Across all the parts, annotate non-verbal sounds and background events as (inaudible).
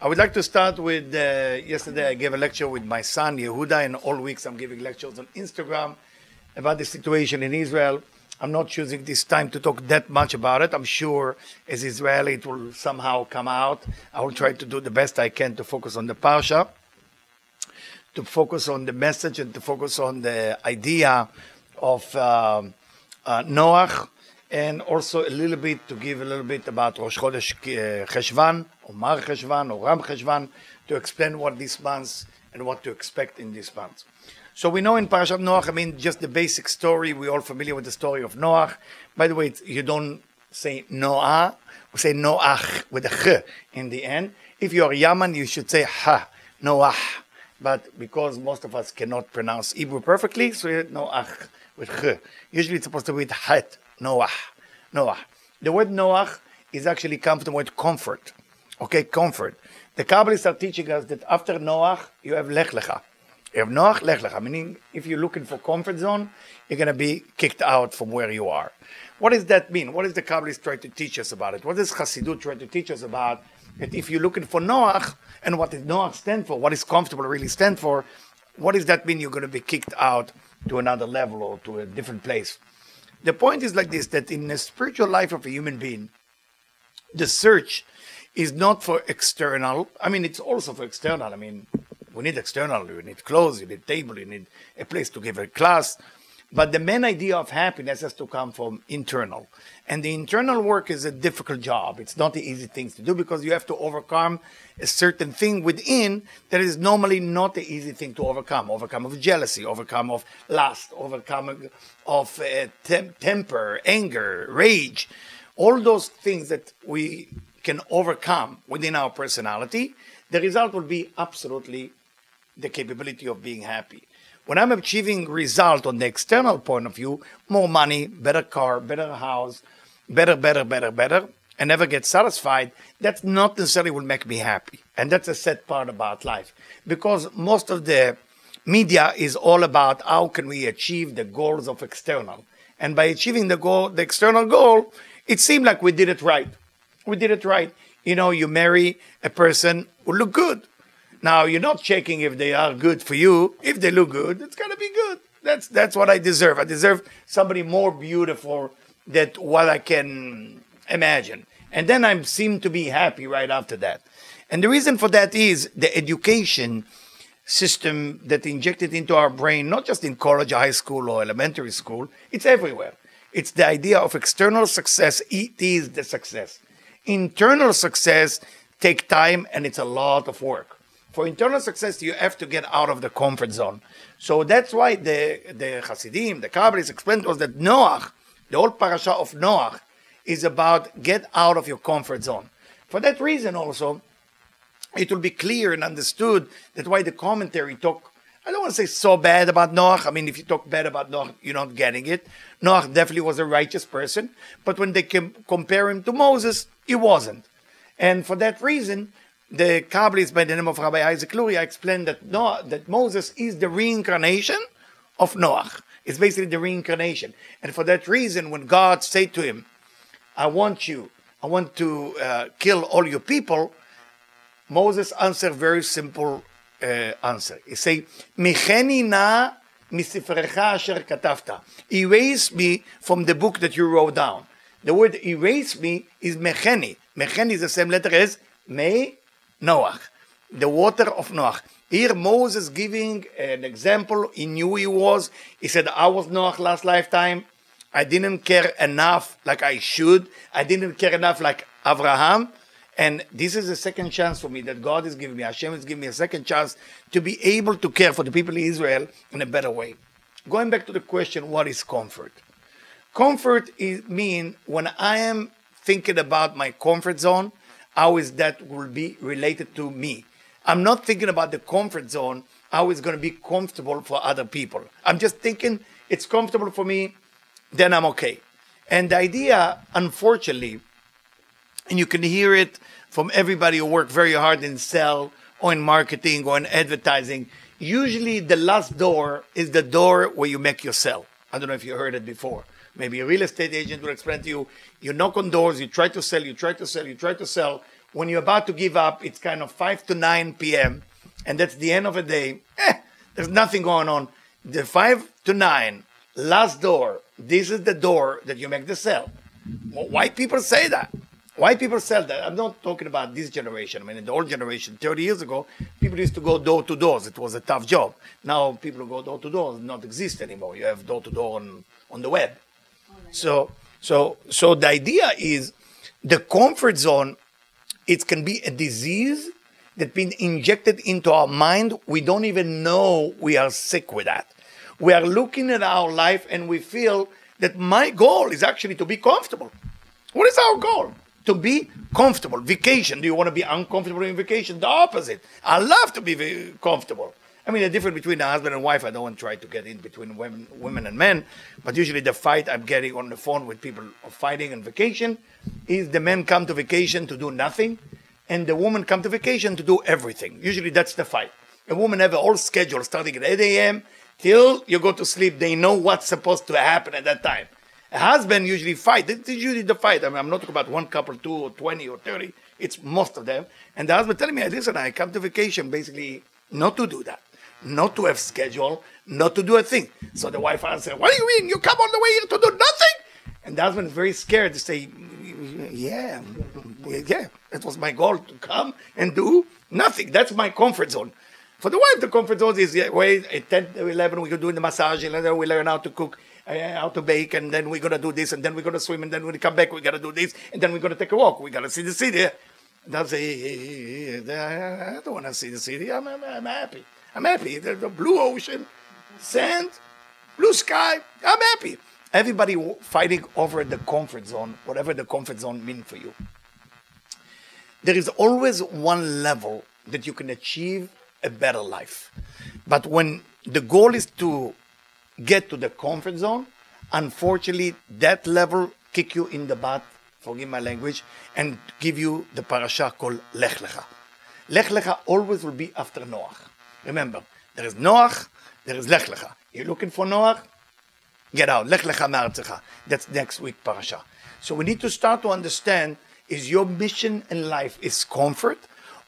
I would like to start with uh, yesterday I gave a lecture with my son Yehuda, and all weeks I'm giving lectures on Instagram about the situation in Israel. I'm not choosing this time to talk that much about it. I'm sure as Israeli it will somehow come out. I will try to do the best I can to focus on the Parsha, to focus on the message, and to focus on the idea of um, uh, Noach and also a little bit to give a little bit about Rosh Chodesh uh, Cheshvan, or Mar Cheshvan, or Ram Cheshvan, to explain what this month and what to expect in this month. So we know in Parashat Noach, I mean, just the basic story, we're all familiar with the story of Noach. By the way, you don't say Noah, we say Noach with a ch in the end. If you're Yaman, you should say ha, Noach. But because most of us cannot pronounce Hebrew perfectly, so Noach with ch. Usually it's supposed to be with het, Noah. Noah. The word Noah is actually come from the word comfort. Okay, comfort. The Kabbalists are teaching us that after Noah, you have Lech Lecha. You have Noach, Lech Lecha, meaning if you're looking for comfort zone, you're going to be kicked out from where you are. What does that mean? What does the Kabbalists try to teach us about it? What does Chassidut try to teach us about? That if you're looking for Noach, and what does Noach stand for? What is comfortable really stand for? What does that mean? You're going to be kicked out to another level or to a different place. The point is like this that in the spiritual life of a human being, the search is not for external. I mean, it's also for external. I mean, we need external, we need clothes, you need table, you need a place to give a class. But the main idea of happiness has to come from internal. And the internal work is a difficult job. It's not the easy things to do because you have to overcome a certain thing within that is normally not the easy thing to overcome. Overcome of jealousy, overcome of lust, overcome of uh, tem- temper, anger, rage. All those things that we can overcome within our personality, the result will be absolutely the capability of being happy. When I'm achieving result on the external point of view, more money, better car, better house, better, better, better, better, and never get satisfied, that's not necessarily will make me happy. And that's a sad part about life. Because most of the media is all about how can we achieve the goals of external. And by achieving the goal, the external goal, it seemed like we did it right. We did it right. You know, you marry a person who look good. Now you're not checking if they are good for you. If they look good, it's gonna be good. That's that's what I deserve. I deserve somebody more beautiful than what I can imagine. And then I seem to be happy right after that. And the reason for that is the education system that injected into our brain, not just in college, high school, or elementary school, it's everywhere. It's the idea of external success. It is the success. Internal success take time and it's a lot of work for internal success, you have to get out of the comfort zone. So that's why the, the Hasidim, the Kabbalists explained to us that Noach, the whole parasha of Noach, is about get out of your comfort zone. For that reason also, it will be clear and understood that why the commentary talk, I don't want to say so bad about Noach. I mean, if you talk bad about Noach, you're not getting it. Noach definitely was a righteous person, but when they compare him to Moses, he wasn't. And for that reason, the Kabbalists by the name of Rabbi Isaac Luria explained that Noah, that Moses is the reincarnation of Noach. It's basically the reincarnation. And for that reason, when God said to him, I want you, I want to uh, kill all your people, Moses answered very simple uh, answer. He said, Micheni na misifrecha asher katafta. Erase me from the book that you wrote down. The word erase me is mecheni. Mecheni is the same letter as me Noach, the water of Noach. Here Moses giving an example. He knew he was. He said, I was Noach last lifetime. I didn't care enough like I should. I didn't care enough like Abraham. And this is a second chance for me that God is giving me. Hashem is giving me a second chance to be able to care for the people in Israel in a better way. Going back to the question, what is comfort? Comfort is mean when I am thinking about my comfort zone, how is that will be related to me. I'm not thinking about the comfort zone, how it's going to be comfortable for other people. I'm just thinking it's comfortable for me, then I'm okay. And the idea, unfortunately, and you can hear it from everybody who work very hard in sell or in marketing or in advertising, usually the last door is the door where you make your sell. I don't know if you heard it before. Maybe a real estate agent will explain to you, you knock on doors, you try to sell, you try to sell, you try to sell. when you're about to give up, it's kind of 5 to 9 p.m., and that's the end of the day. Eh, there's nothing going on. The 5 to 9, last door, this is the door that you make the sale. Why people say that? Why people sell that? I'm not talking about this generation. I mean, in the old generation, 30 years ago, people used to go door to doors. It was a tough job. Now people go door to door not exist anymore. You have door to door on on the web. So so so the idea is the comfort zone. It can be a disease that been injected into our mind. We don't even know we are sick with that. We are looking at our life and we feel that my goal is actually to be comfortable. What is our goal? to be comfortable. Vacation. Do you want to be uncomfortable in vacation? The opposite. I love to be comfortable. I mean, the difference between a husband and wife, I don't want to try to get in between women, women and men, but usually the fight I'm getting on the phone with people fighting on vacation is the men come to vacation to do nothing, and the woman come to vacation to do everything. Usually that's the fight. A woman have a whole schedule starting at 8 a.m. till you go to sleep. They know what's supposed to happen at that time. A husband usually fight. It's usually the fight. I mean, I'm not talking about one couple, two or 20 or 30. It's most of them. And the husband telling me, listen, I come to vacation basically not to do that, not to have schedule, not to do a thing. So the wife answered, what do you mean? You come all the way here to do nothing? And the husband is very scared to say, yeah, yeah, that was my goal to come and do nothing. That's my comfort zone. For the wife, the comfort zone is yeah, wait at 10 11, we can do the massage, and then we learn how to cook uh, how to bake, and then we're gonna do this, and then we're gonna swim, and then when we come back, we gotta do this, and then we're gonna take a walk. We gotta see the city. I'll say, I don't want to see the city. I'm, I'm, I'm happy. I'm happy. The, the blue ocean, sand, blue sky. I'm happy. Everybody fighting over the comfort zone, whatever the comfort zone means for you. There is always one level that you can achieve a better life. But when the goal is to get to the comfort zone, unfortunately, that level kick you in the butt, forgive my language, and give you the parasha called Lech Lecha. Lech Lecha always will be after Noach. Remember, there is Noach, there is Lech Lecha. You're looking for Noach? Get out. Lech Lecha Ma'artzecha. That's next week parasha. So we need to start to understand is your mission in life is comfort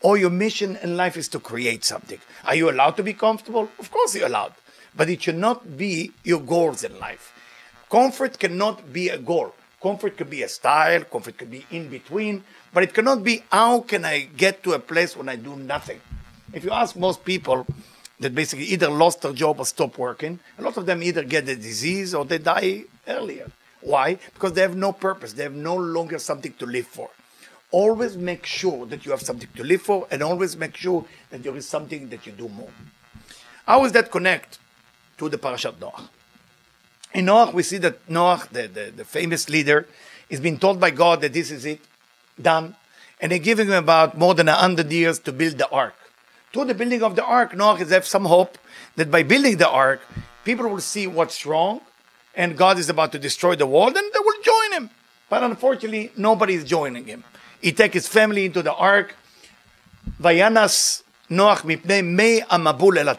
or your mission in life is to create something. Are you allowed to be comfortable? Of course you're allowed but it should not be your goals in life. Comfort cannot be a goal. Comfort could be a style, comfort could be in between, but it cannot be how can I get to a place when I do nothing. If you ask most people that basically either lost their job or stopped working, a lot of them either get the disease or they die earlier. Why? Because they have no purpose, they have no longer something to live for. Always make sure that you have something to live for and always make sure that there is something that you do more. How does that connect to the Parashat Noach. In Noach, we see that Noach, the, the, the, famous leader, is being told by God that this is it, done. And they're giving him about more than a hundred years to build the ark. To the building of the ark, Noach has some hope that by building the ark, people will see what's wrong, and God is about to destroy the world, and they will join him. But unfortunately, nobody is joining him. He takes his family into the ark. Vayanas Noach mipnei mei amabul el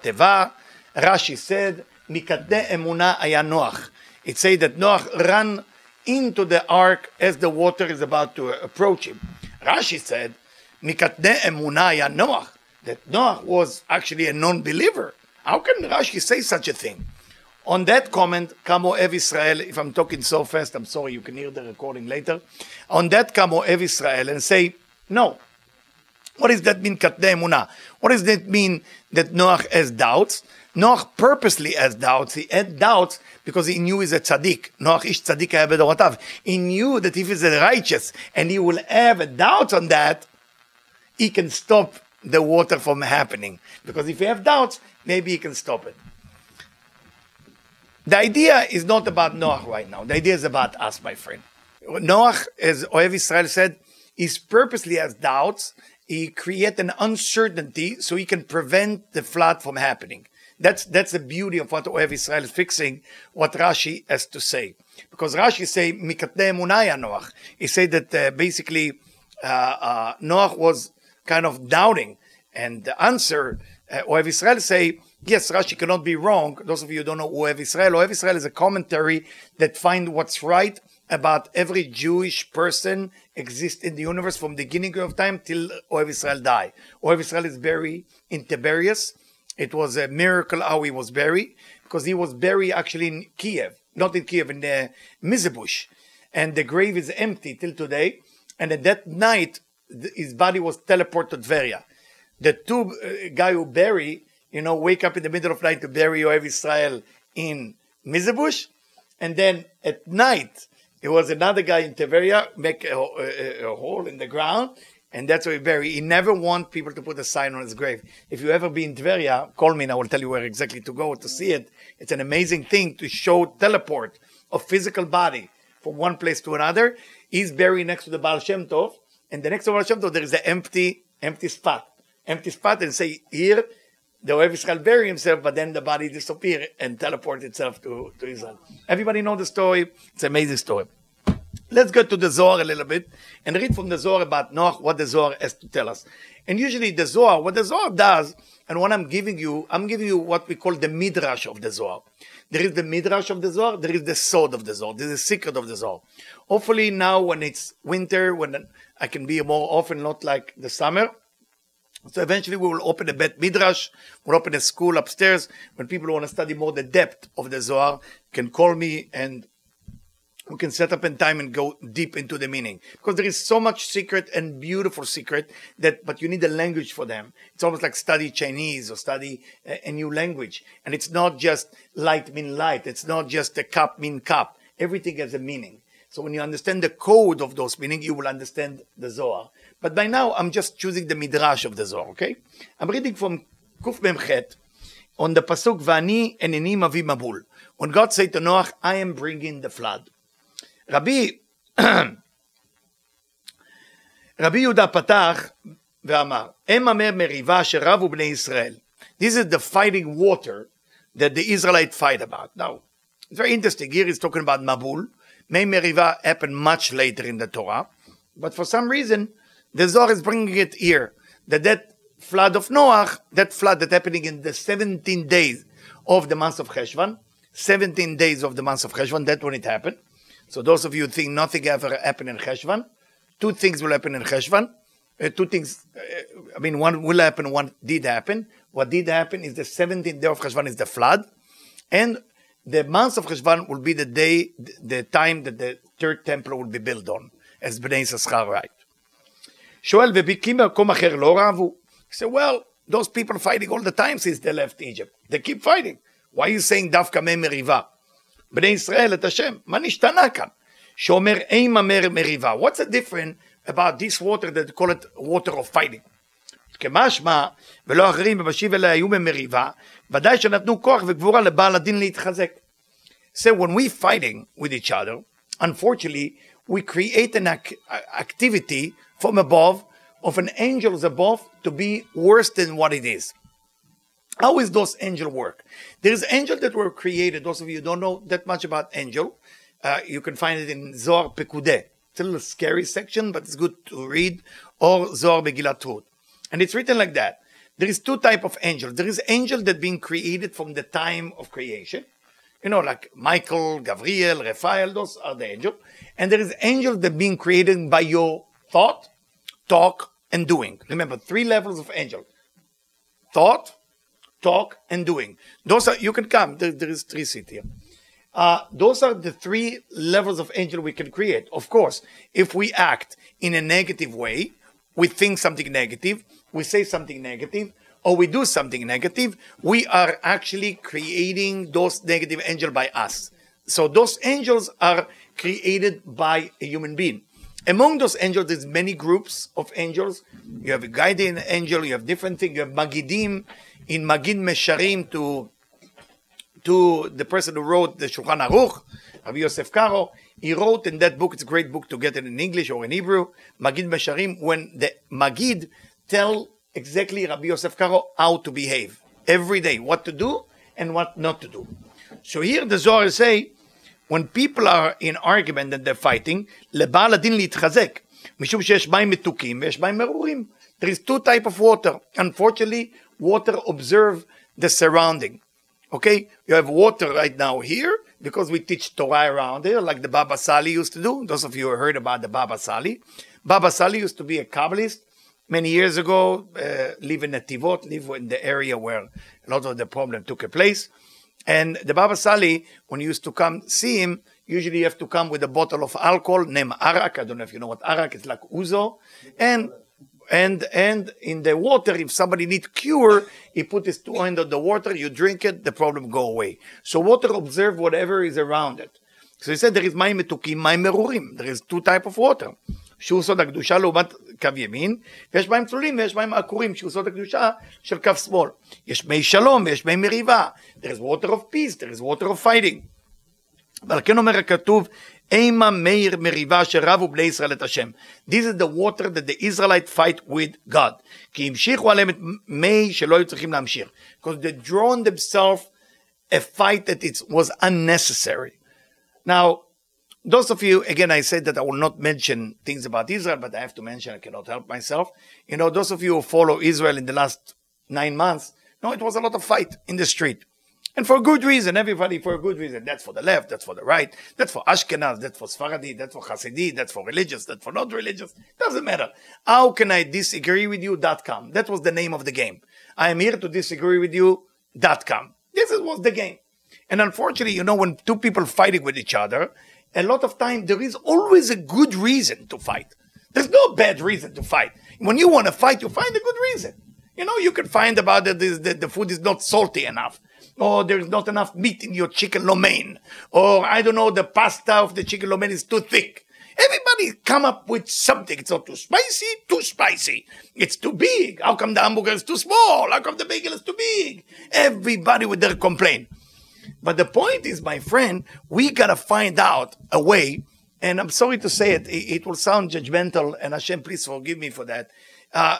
Rashi said Mikadeh emuna aya Noach. It says that Noach ran into the ark as the water is about to approach him. Rashi said, Mikadeh emuna aya Noach. That Noach was actually a non-believer. How can Rashi say such a thing? On that comment, Kamo Ev Israel, if I'm talking so fast, I'm sorry, you can hear the recording later. On that, Kamo Ev Israel and say, no. What does that mean, Katne Emunah? What does that mean that Noach has doubts? Noach purposely has doubts. He had doubts because he knew he's a tzaddik. Noach ish tzaddik He knew that if he's righteous and he will have a doubt on that, he can stop the water from happening. Because if you have doubts, maybe you can stop it. The idea is not about Noach right now. The idea is about us, my friend. Noach, as Ohev Israel said, is purposely has doubts. He create an uncertainty so he can prevent the flood from happening. That's that's the beauty of what Ohev Israel is fixing what Rashi has to say. Because Rashi say Mikatne Munaya Noach. He said that uh, basically uh, uh, Noach was kind of doubting, and the answer uh, Ohev Israel say yes, Rashi cannot be wrong. Those of you who don't know Ohev Israel, Ohev Israel is a commentary that find what's right about every Jewish person exists in the universe from the beginning of time till Ohev Israel die. Ohev Israel is buried in Tiberias. It was a miracle how he was buried because he was buried actually in Kiev, not in Kiev, in the Mizebush. And the grave is empty till today. And at that night, his body was teleported to Tveria. The two uh, guy who bury, you know, wake up in the middle of night to bury Ohev Israel in Mizebush. And then at night, there was another guy in Tveria make a, a, a, hole in the ground, and that's where he buried. He never want people to put a sign on his grave. If you ever be in Tveria, call me and I will tell you where exactly to go to see it. It's an amazing thing to show teleport of physical body from one place to another. He's buried next to the Baal Shem Tov, and the next Tov there is an empty, empty spot, empty spot, and say here the Ohev Israel bury himself, but then the body disappear and teleport itself to, to Israel. Everybody know the story. It's an amazing story. Let's go to the Zohar a little bit and read from the Zohar about Noach, what the Zohar has to tell us. And usually the Zohar, what the Zohar does, and what I'm giving you, I'm giving you what we call the Midrash of the Zohar. There is the Midrash of the Zohar, there is the Sod of the Zohar, there is the secret of the Zohar. Hopefully now when it's winter, when I can be more often, not like the summer, so eventually we will open a Bet Midrash, we'll open a school upstairs. When people want to study more the depth of the Zohar, can call me and we can set up in time and go deep into the meaning. Because there is so much secret and beautiful secret that, but you need a language for them. It's almost like study Chinese or study a, a new language. And it's not just light mean light. It's not just a cup mean cup. Everything has a meaning. So when you understand the code of those meaning, you will understand the Zohar. But by now, I'm just choosing the midrash of the Zohar, okay? I'm reading from Kuf Memchet on the pasuk Vani enini mavi mabul. When God said to Noach, I am bringing the flood. רבי, (clears throat) רבי יהודה פתח ואמר, אממה מריבה שרבו בני ישראל. This is the fighting water that the Israelites fight about. Now, it's very interesting. Here he's talking about Mabul. Mei Meriva happened much later in the Torah. But for some reason, the Zohar is bringing it here. That that flood of Noah, that flood that happening in the 17 days of the month of Cheshvan, 17 days of the month of Cheshvan, that's when it happened. So those of you who think nothing ever happened in Cheshvan, two things will happen in Cheshvan. Uh, two things, uh, I mean, one will happen, one did happen. What did happen is the 17th day of Cheshvan is the flood, and the month of Cheshvan will be the day, the time that the third temple will be built on, as Bnei Yissaschar write. שואל, ובקים במקום אחר He said, well, those people fighting all the time since they left Egypt. They keep fighting. Why are you saying דווקא Riva? בני ישראל את השם. מה נשתנה כאן? שאומר אימה מריבה. What's the difference about this water that they call it water of fighting? כמשמע, ולא אחרים במשיב אליה היו במריבה, ודאי שנתנו כוח וגבורה לבעל הדין להתחזק. So when we fighting with each other, unfortunately, we create an ac- activity from above of an angels above to be worse than what it is. How is those angel work? There's angel that were created. Those of you don't know that much about angel, uh, you can find it in Zohar Pekudei. It's a little scary section, but it's good to read. Or Zohar Megillat Ruth. And it's written like that. There is two type of angels. There is angel that being created from the time of creation. You know, like Michael, Gabriel, Raphael, those are the angel. And there is angel that being created by your thought, talk, and doing. Remember, three levels of angel. Thought, talk, and doing. Those are, you can come, there, there is three seats here. Uh, those are the three levels of angel we can create. Of course, if we act in a negative way, we think something negative, we say something negative, or we do something negative, we are actually creating those negative angels by us. So those angels are created by a human being. Among those angels, there's many groups of angels. You have a guardian angel, you have different things, you have Magidim, in Magid Mesharim to to the person who wrote the Shulchan Aruch, Rabbi Yosef Karo. He wrote in that book, it's a great book to get it in English or in Hebrew, Magid Mesharim, when the Magid tell exactly Rabbi Yosef Karo how to behave every day, what to do and what not to do. So here the Zohar say, when people are in argument and they're fighting, לבעל הדין להתחזק, משום שיש מים מתוקים ויש מים מרורים. There is two type of water. Unfortunately, water observe the surrounding. Okay, you have water right now here, because we teach Torah around here, like the Baba Sali used to do. Those of you who heard about the Baba Sali. Baba Sali used to be a Kabbalist many years ago, uh, live in Netivot, live in the area where a lot of the problem took place. And the Baba Sali, when you used to come see him, usually you have to come with a bottle of alcohol named arak. I don't know if you know what arak is like ouzo, And and and in the water, if somebody needs cure, he put his two hand on the water, you drink it, the problem go away. So water observe whatever is around it. So he said there is מים מתוקים, מים מרורים. There is two type of water. שהוא סוד הקדושה לעומת קו ימין, ויש מים צלולים ויש מים עקורים, שהוא סוד הקדושה של קו שמאל. יש מי שלום ויש מי מריבה. There is water of peace, there is water of fighting. ועל כן אומר הכתוב, אימה מאיר מריבה שרבו בני ישראל את השם. This is the water that the Israelite fight with God. כי המשיכו עליהם את מי שלא היו צריכים להמשיך. Because they drawn themselves a fight that it was unnecessary. Now, those of you, again, I said that I will not mention things about Israel, but I have to mention, I cannot help myself. You know, those of you who follow Israel in the last nine months, no, it was a lot of fight in the street. And for good reason, everybody for a good reason. That's for the left, that's for the right, that's for Ashkenaz, that's for Sfaradi, that's for Hasidi, that's for religious, that's for not religious. Doesn't matter. How can I disagree with you? Dot com. That was the name of the game. I am here to disagree with you. Dot com. This was the game. And unfortunately, you know, when two people fighting with each other, a lot of time there is always a good reason to fight. There's no bad reason to fight. When you want to fight, you find a good reason. You know, you can find about that the, the food is not salty enough, or there's not enough meat in your chicken lo mein, or I don't know, the pasta of the chicken lo mein is too thick. Everybody come up with something. It's not too spicy, too spicy. It's too big. How come the hamburger is too small? How come the bagel is too big? Everybody with their complaint. But the point is, my friend, we gotta find out a way. And I'm sorry to say it, it, it will sound judgmental, and Hashem, please forgive me for that. Uh,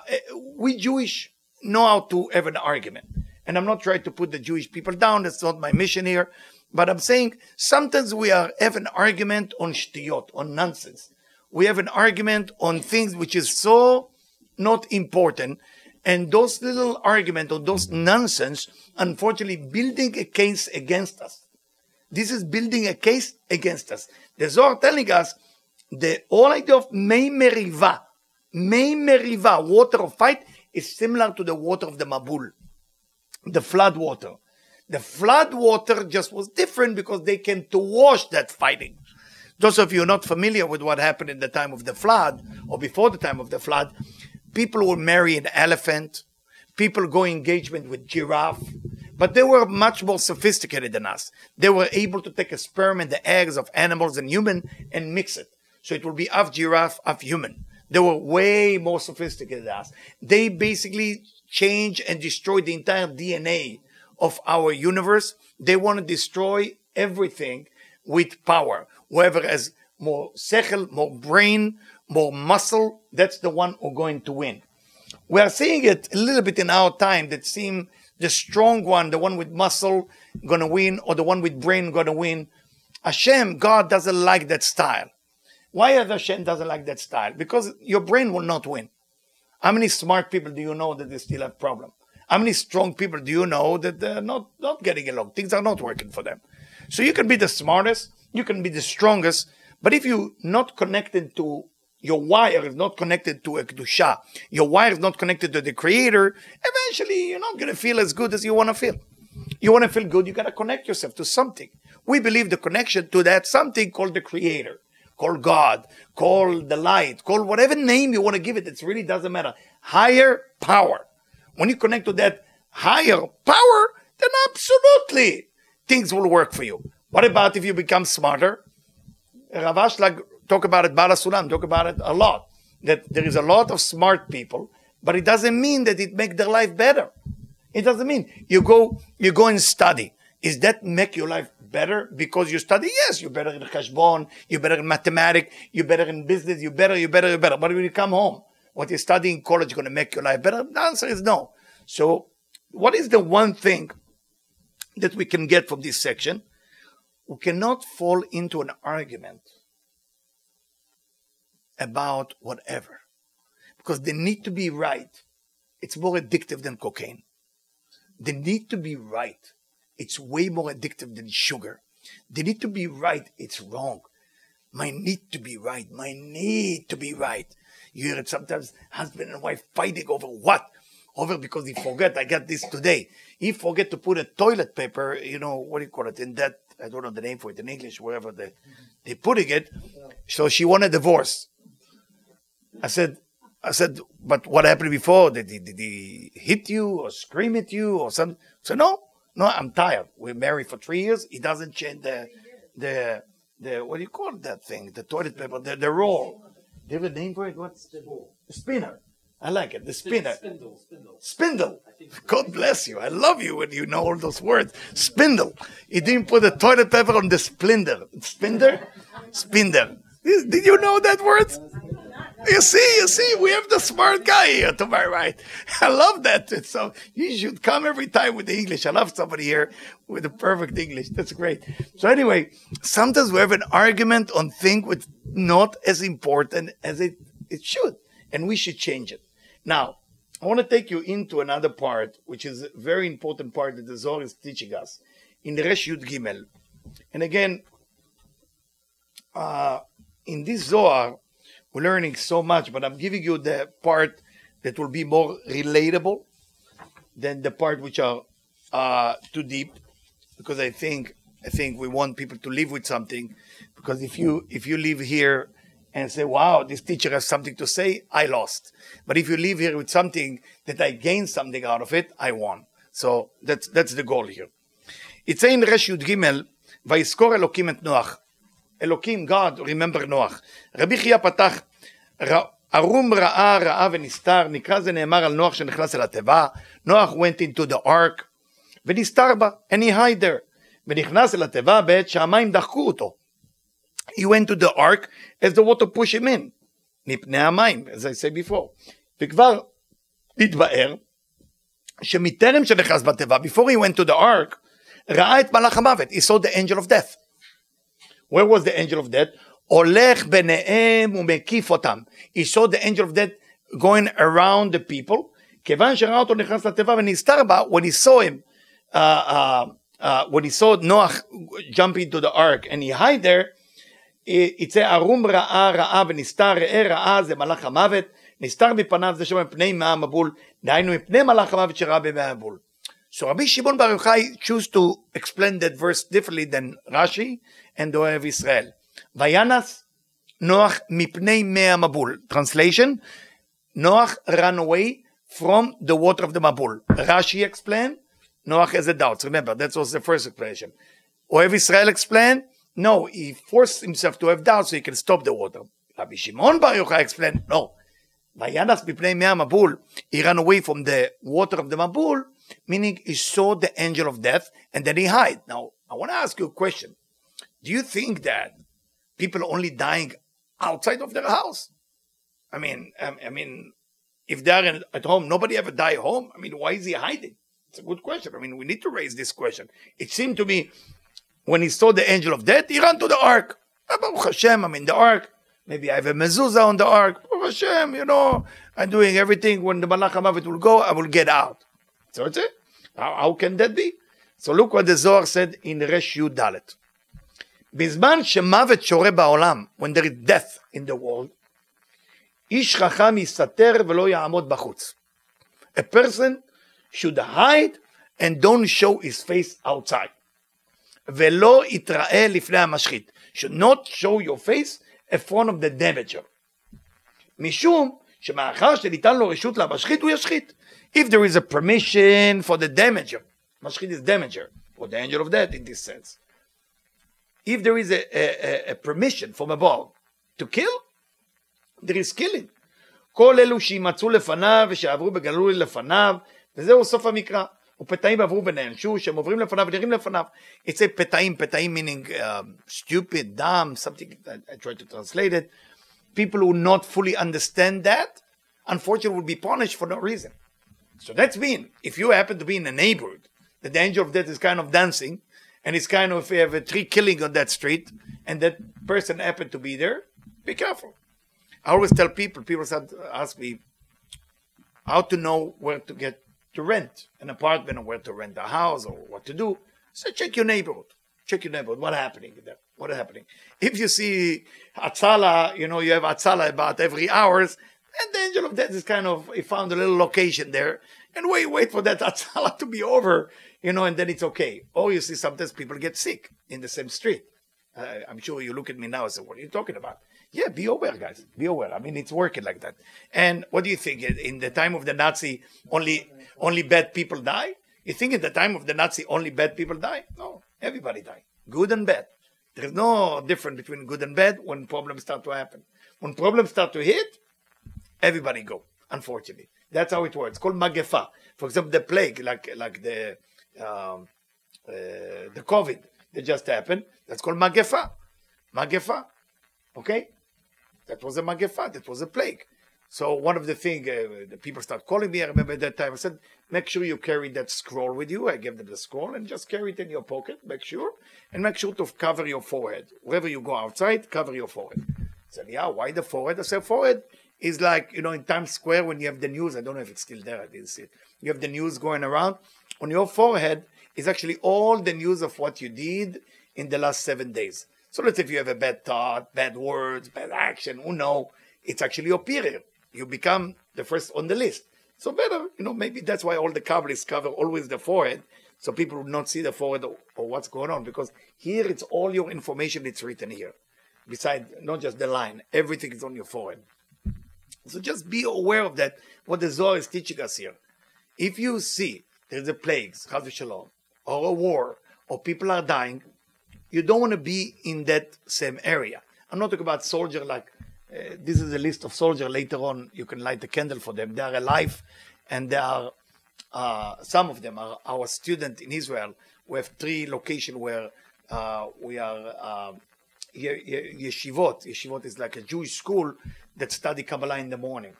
we Jewish know how to have an argument. And I'm not trying to put the Jewish people down. That's not my mission here. But I'm saying sometimes we are, have an argument on shtiyot, on nonsense. We have an argument on things which is so not important. And those little argument or those nonsense, unfortunately, building a case against us. This is building a case against us. The Zohar telling us the whole idea of Mei Meriva, Mei Meriva, water of fight, is similar to the water of the Mabul, the flood water. The flood water just was different because they came to wash that fighting. Those of you not familiar with what happened in the time of the flood or before the time of the flood, people would marry an elephant, people go engagement with giraffe, but they were much more sophisticated than us. They were able to take a sperm and the eggs of animals and human and mix it. So it will be half giraffe, half human. They were way more sophisticated than us. They basically change and destroy the entire DNA of our universe. They want to destroy everything with power. Whoever has more sechel, more brain, more muscle, that's the one who's going to win. We are seeing it a little bit in our time that seem the strong one, the one with muscle, gonna win, or the one with brain gonna win. Hashem, God doesn't like that style. Why Hashem doesn't like that style? Because your brain will not win. How many smart people do you know that they still have problem? How many strong people do you know that they're not, not getting along? Things are not working for them. So you can be the smartest, you can be the strongest, but if you're not connected to your wire is not connected to a kedusha, your wire is not connected to the creator, eventually you're not going to feel as good as you want to feel. You want to feel good, you got to connect yourself to something. We believe the connection to that something called the creator, called God, call the light, call whatever name you want to give it. It really doesn't matter. Higher power. When you connect to that higher power, then absolutely things will work for you. What about if you become smarter? Rav Ashlag talk about it, Baal HaSulam, talk about it a lot. That there is a lot of smart people, but it doesn't mean that it make their life better. It doesn't mean you go, you go and study. Is that make your life better because you study? Yes, you're better in cheshbon, you're better in mathematics, you're better in business, you're better, you're better, you're better. But when you come home, what you study in college going to make your life better? The answer is no. So, what is the one thing that we can get from this section? We cannot fall into an argument about whatever. Because they need to be right. It's more addictive than cocaine. They need to be right. It's way more addictive than sugar. The need to be right, it's wrong. My need to be right, my need to be right. You hear it sometimes, husband and wife fighting over what? Over because he forget, I got this today. He forget to put a toilet paper, you know, what do you call it, in that, I don't know the name for it in English, wherever they, they putting it. So she want a divorce. I said, I said, but what happened before? Did he, did he hit you or scream at you or something? So no, no, I'm tired. We're married for three years. He doesn't change the, the, the, what do you call that thing? The toilet paper, the, the roll. Do you have a name for it? What's the spinner? I like it. The spinner. Spindle, spindle. Spindle. God bless you. I love you when you know all those words. Spindle. He didn't put the toilet paper on the splinder. Spinder? Spinder. Did you know that word? You see, you see, we have the smart guy here to my right. I love that. So you should come every time with the English. I love somebody here with the perfect English. That's great. So anyway, sometimes we have an argument on things which not as important as it, it should, and we should change it. Now, I want to take you into another part, which is a very important part that the Zohar is teaching us in the Resh Yud Gimel. And again, uh, in this Zohar, we're learning so much, but I'm giving you the part that will be more relatable than the part which are uh, too deep, because I think I think we want people to live with something. Because if you if you live here and say, "Wow, this teacher has something to say," I lost. But if you live here with something that I gain something out of it, I won. So that's that's the goal here. It's in Resh Yud Gimel, ויזכור אלוקים את נוח. אלוקים, God, remember נוח. רבי חייא פתח, ערום רעה, רעה ונסתר, נקרא זה נאמר על נוח שנכנס אל התיבה, נוח went into the ark, ונסתר בה, and he hide there. ונכנס אל התיבה בעת שהמים דחקו אותו. He went to the ark as the water push him in, מפני המים, as I said before. וכבר התבאר שמטרם שנכנס בתיבה, before he went to the ark, ראה את מלאך המוות, he saw the angel of death. Where was the angel of death? הולך ביניהם ומקיף אותם. He saw the angel of death going around the people. כיוון שראה אותו נכנס לתיבה ונסתר בה, when he saw him, uh, uh, uh, when he saw Noach jump into the ark and he hide there, יצא ערום רעה רעה ונסתר ראה רעה זה מלאך המוות, נסתר מפניו זה שם מפני מי המבול, דהיינו מפני מלאך המוות שראה במי המבול. So Rabbi Shimon Bar Yochai choose to explain that verse differently than Rashi and Ohev Israel. Vayanas Noach mipnei mea mabul. Translation: Noach ran away from the water of the Mabul. Rashi explained, Noach has a doubt. Remember, that was the first explanation. Ohev Israel explained, no, he forced himself to have doubt so he can stop the water. Rabbi Shimon Bar Yochai explained, no. Vayanas mipnei mea mabul. He ran away from the water of the Mabul meaning he saw the angel of death and then he hid. Now, I want to ask you a question. Do you think that people are only dying outside of their house? I mean, um, I mean, if they're at home, nobody ever die home. I mean, why is he hiding? It's a good question. I mean, we need to raise this question. It seemed to me when he saw the angel of death, he ran to the ark. Ah, Hashem, I'm in the ark. Maybe I have a mezuzah on the ark. Hashem, you know, I'm doing everything. When the Malach HaMavet will go, I will get out. So it's it. How, how can that be? So look what the Zohar said in Resh Dalet. בזמן שמוות שורה בעולם, when there is death in the world, איש חכם יסתתר ולא יעמוד בחוץ. A person should hide and don't show his face outside. ולא יתראה לפני המשחית. should not show your face in front of the damager. משום שמאחר שניתן לו רשות להמשחית, הוא ישחית. if there is a permission for the damager, Mashchit is damager, or the angel of death in this sense. If there is a, a, a permission from above to kill, there is killing. כל אלו שימצאו לפניו ושעברו בגלוי לפניו, וזהו סוף המקרא. ופתאים עברו ונענשו, שהם עוברים לפניו ונראים לפניו. It's a פתאים, פתאים meaning um, stupid, dumb, something, I, I try to translate it. People who not fully understand that, unfortunately will be punished for no reason. So that's mean. If you happen to be in a neighborhood, the danger of death is kind of dancing, and it's kind of if you have a tree killing on that street, and that person happened to be there, be careful. I always tell people, people ask me how to know where to get to rent an apartment or where to rent a house or what to do. So check your neighborhood. Check your neighborhood. What happening there? What is happening? If you see Atzala, you know, you have Atzala about every hours, and the angel of death is kind of, he found a little location there, and wait, wait for that Atzala (laughs) to be over, you know, and then it's okay. See sometimes people get sick in the same street. Uh, I'm sure you look at me now and say, what are you talking about? Yeah, be aware, guys. Be aware. I mean, it's working like that. And what do you think? In the time of the Nazi, only only bad people die? You think in the time of the Nazi, only bad people die? No, everybody die, good and bad. There's no difference between good and bad when problems start to happen. When problems start to hit, everybody go. Unfortunately, that's how it works. It's called magefa. For example, the plague, like like the um, uh, the COVID that just happened, that's called magefa. Magefa. Okay, that was a magefa. That was a plague. So one of the things uh, the people start calling me. I remember at that time I said, make sure you carry that scroll with you. I gave them the scroll and just carry it in your pocket. Make sure and make sure to cover your forehead wherever you go outside. Cover your forehead. I said, yeah, why the forehead? I said, forehead is like you know in Times Square when you have the news. I don't know if it's still there. I didn't see it. You have the news going around on your forehead. Is actually all the news of what you did in the last seven days. So let's say if you have a bad thought, bad words, bad action, who know, it's actually your period you become the first on the list. So better, you know, maybe that's why all the Kabbalists cover always the forehead, so people would not see the forehead or, or what's going on, because here it's all your information, it's written here. Besides, not just the line, everything is on your forehead. So just be aware of that, what the Zohar is teaching us here. If you see there's a plague, or a war, or people are dying, you don't want to be in that same area. I'm not talking about soldier like uh, this is a list of soldiers. Later on, you can light a candle for them. They are alive, and they are uh, some of them are our students in Israel. We have three locations where uh, we are uh, yeshivot. Yeshivot is like a Jewish school that study Kabbalah in the morning.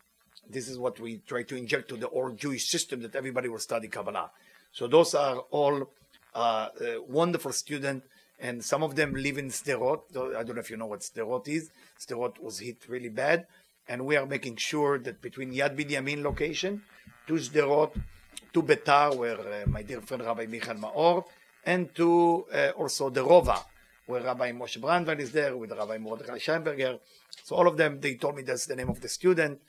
This is what we try to inject to the old Jewish system that everybody will study Kabbalah. So those are all uh, uh, wonderful students and some of them live in Sderot. I don't know if you know what Sderot is. Sderot was hit really bad, and we are making sure that between Yad Binyamin location to Sderot, to Betar, where uh, my dear friend Rabbi Michal Maor, and to uh, also the Rova, where Rabbi Moshe Brandwein is there with Rabbi Mordechai Scheinberger. So all of them, they told me that's the name of the student,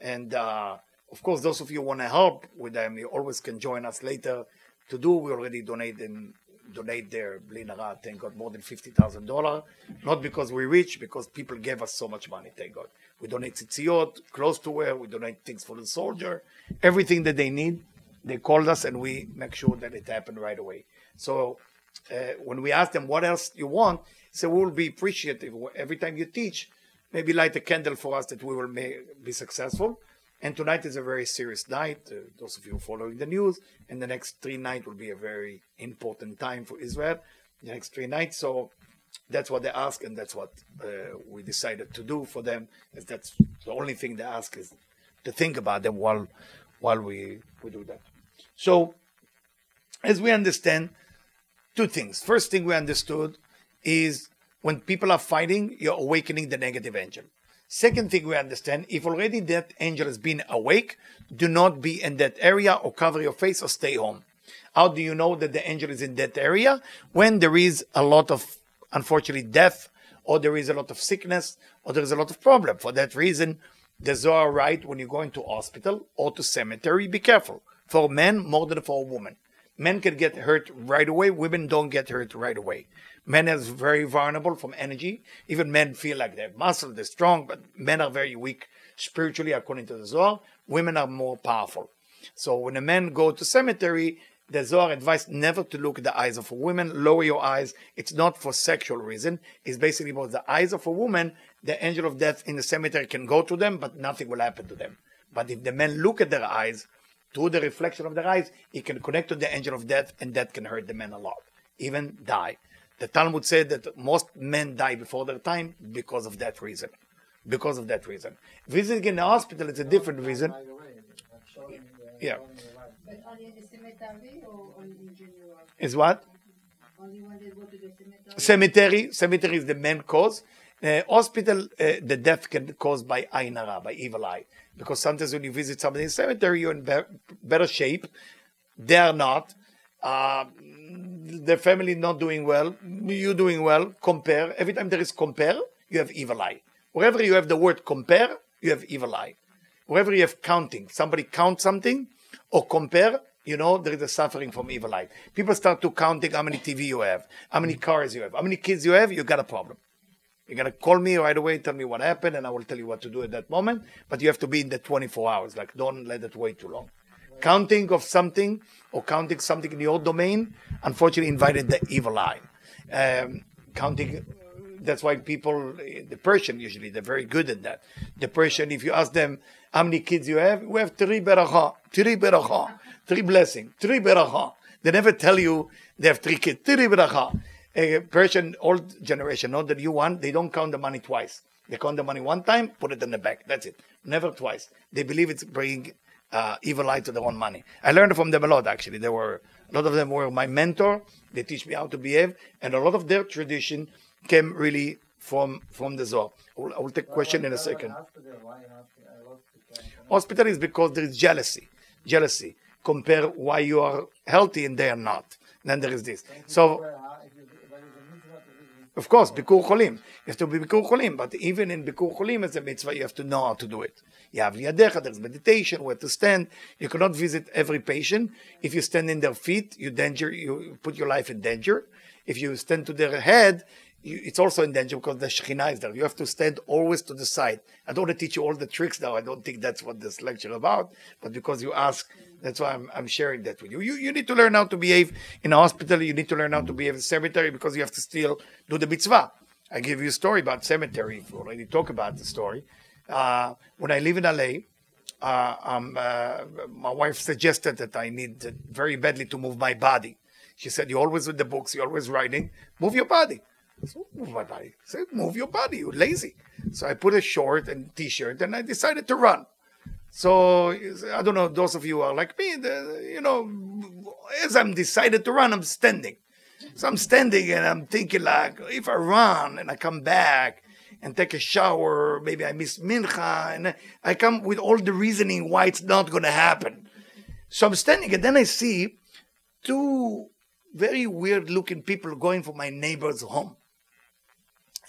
and uh, of course, those of you want to help with them, you always can join us later to do. We already donated donate there, Blinara, thank God, more than $50,000. Not because we're rich, because people gave us so much money, thank God. We donate tzitziot, clothes to wear, we donate things for the soldier, everything that they need. They called us and we make sure that it happened right away. So uh, when we ask them what else you want, so we will be appreciative every time you teach. Maybe light a candle for us that we will may, be successful. And tonight is a very serious night. Uh, those of you following the news, and the next three nights will be a very important time for Israel. The next three nights, so that's what they ask, and that's what uh, we decided to do for them. Is that's the only thing they ask is to think about them while while we we do that. So, as we understand, two things. First thing we understood is when people are fighting, you're awakening the negative angel. Second thing we understand, if already that angel has been awake, do not be in that area or cover your face or stay home. How do you know that the angel is in that area? When there is a lot of, unfortunately, death, or there is a lot of sickness, or there is a lot of problem. For that reason, the Zohar right when you go into hospital or to cemetery, be careful. For men more than for a woman. Men can get hurt right away. Women don't get hurt right away. Men are very vulnerable from energy. Even men feel like they have muscle, they're strong, but men are very weak spiritually, according to the Zohar. Women are more powerful. So when a man go to cemetery, the Zohar advised never to look at the eyes of a woman. Lower your eyes. It's not for sexual reason. It's basically about the eyes of a woman. The angel of death in the cemetery can go to them, but nothing will happen to them. But if the men look at their eyes, through the reflection of their eyes, he can connect to the angel of death, and that can hurt the men a lot, even die. The Talmud said that most men die before their time because of that reason. Because of that reason. Visiting in the hospital is a different reason. Yeah. But only in the cemetery or only in general? Is what? Only when they go to the cemetery? Cemetery. Cemetery is the main cause. Uh, hospital, uh, the death can be caused by ainara, by evil eye. Because sometimes when you visit somebody in cemetery, you're in be- better shape. They are not Uh, the family not doing well, you doing well, compare. Every time there is compare, you have evil eye. Wherever you have the word compare, you have evil eye. Wherever you have counting, somebody count something or compare, you know, there is a suffering from evil eye. People start to counting how many TV you have, how many mm-hmm. cars you have, how many kids you have, you got a problem. You're gonna call me right away, tell me what happened, and I will tell you what to do at that moment. But you have to be in the 24 hours. Like, don't let it wait too long. Counting of something or counting something in your domain, unfortunately, invited the evil eye. Um, counting. That's why people, the Persian usually, they're very good at that. The Persian, if you ask them how many kids you have, we have three beracha, three beracha, three blessing, three beracha. They never tell you they have three kids, three beracha a Persian old generation, not the new one, they don't count the money twice. They count the money one time, put it in the bank. That's it. Never twice. They believe it's bringing uh, evil eye to their own money. I learned from them a lot, actually. They were a lot of them were my mentor. They teach me how to behave, and a lot of their tradition came really from from the Zohar. I will, I will take question in a second. Hospital is because there is jealousy. Jealousy. Compare why you are healthy and they are not. Then there is this. So of course, Bikur Cholim. You have to be Bikur Cholim, but even in Bikur Cholim as a mitzvah, you have to know how to do it. You have Liadecha, there's meditation, where to stand. You cannot visit every patient. If you stand in their feet, you danger, you put your life in danger. If you stand to their head, it's also in danger because the Shekhinah is there. You have to stand always to the side. I don't want to teach you all the tricks now. I don't think that's what this lecture about. But because you ask, that's why I'm, I'm sharing that with you. you. You need to learn how to behave in a hospital. You need to learn how to behave in a cemetery because you have to still do the mitzvah. I give you a story about cemetery. We already talk about the story. Uh, when I live in LA, uh, um, uh, my wife suggested that I need very badly to move my body. She said, "You're always with the books. You're always writing. Move your body." Move my body. I said, "Move your body. You're lazy." So I put a short and t-shirt, and I decided to run. So I don't know. Those of you are like me. The, you know, as I'm decided to run, I'm standing. So I'm standing and I'm thinking like, if I run and I come back and take a shower, maybe I miss mincha, and I come with all the reasoning why it's not going to happen. So I'm standing and then I see two very weird looking people going for my neighbor's home.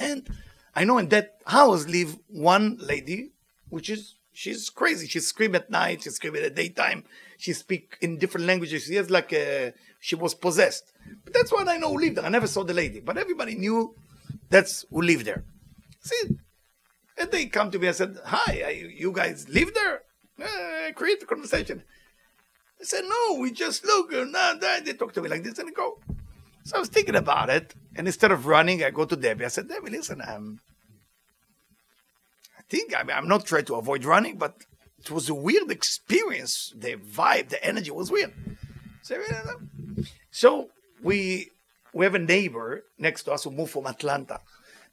And I know in that house live one lady, which is she's crazy. She scream at night. She scream at the daytime. She speak in different languages. She has like a, she was possessed. But that's what I know lived there. I never saw the lady, but everybody knew that's who lived there. See, and they come to me and said, "Hi, you guys live there?" Uh, create a conversation. I said, "No, we just look." And they talk to me like this, and I go. So I was thinking about it, and instead of running, I go to Debbie. I said, "Debbie, listen, um, I'm think I mean, I'm not trying to avoid running, but it was a weird experience. The vibe, the energy was weird. So, so we we have a neighbor next to us who moved from Atlanta.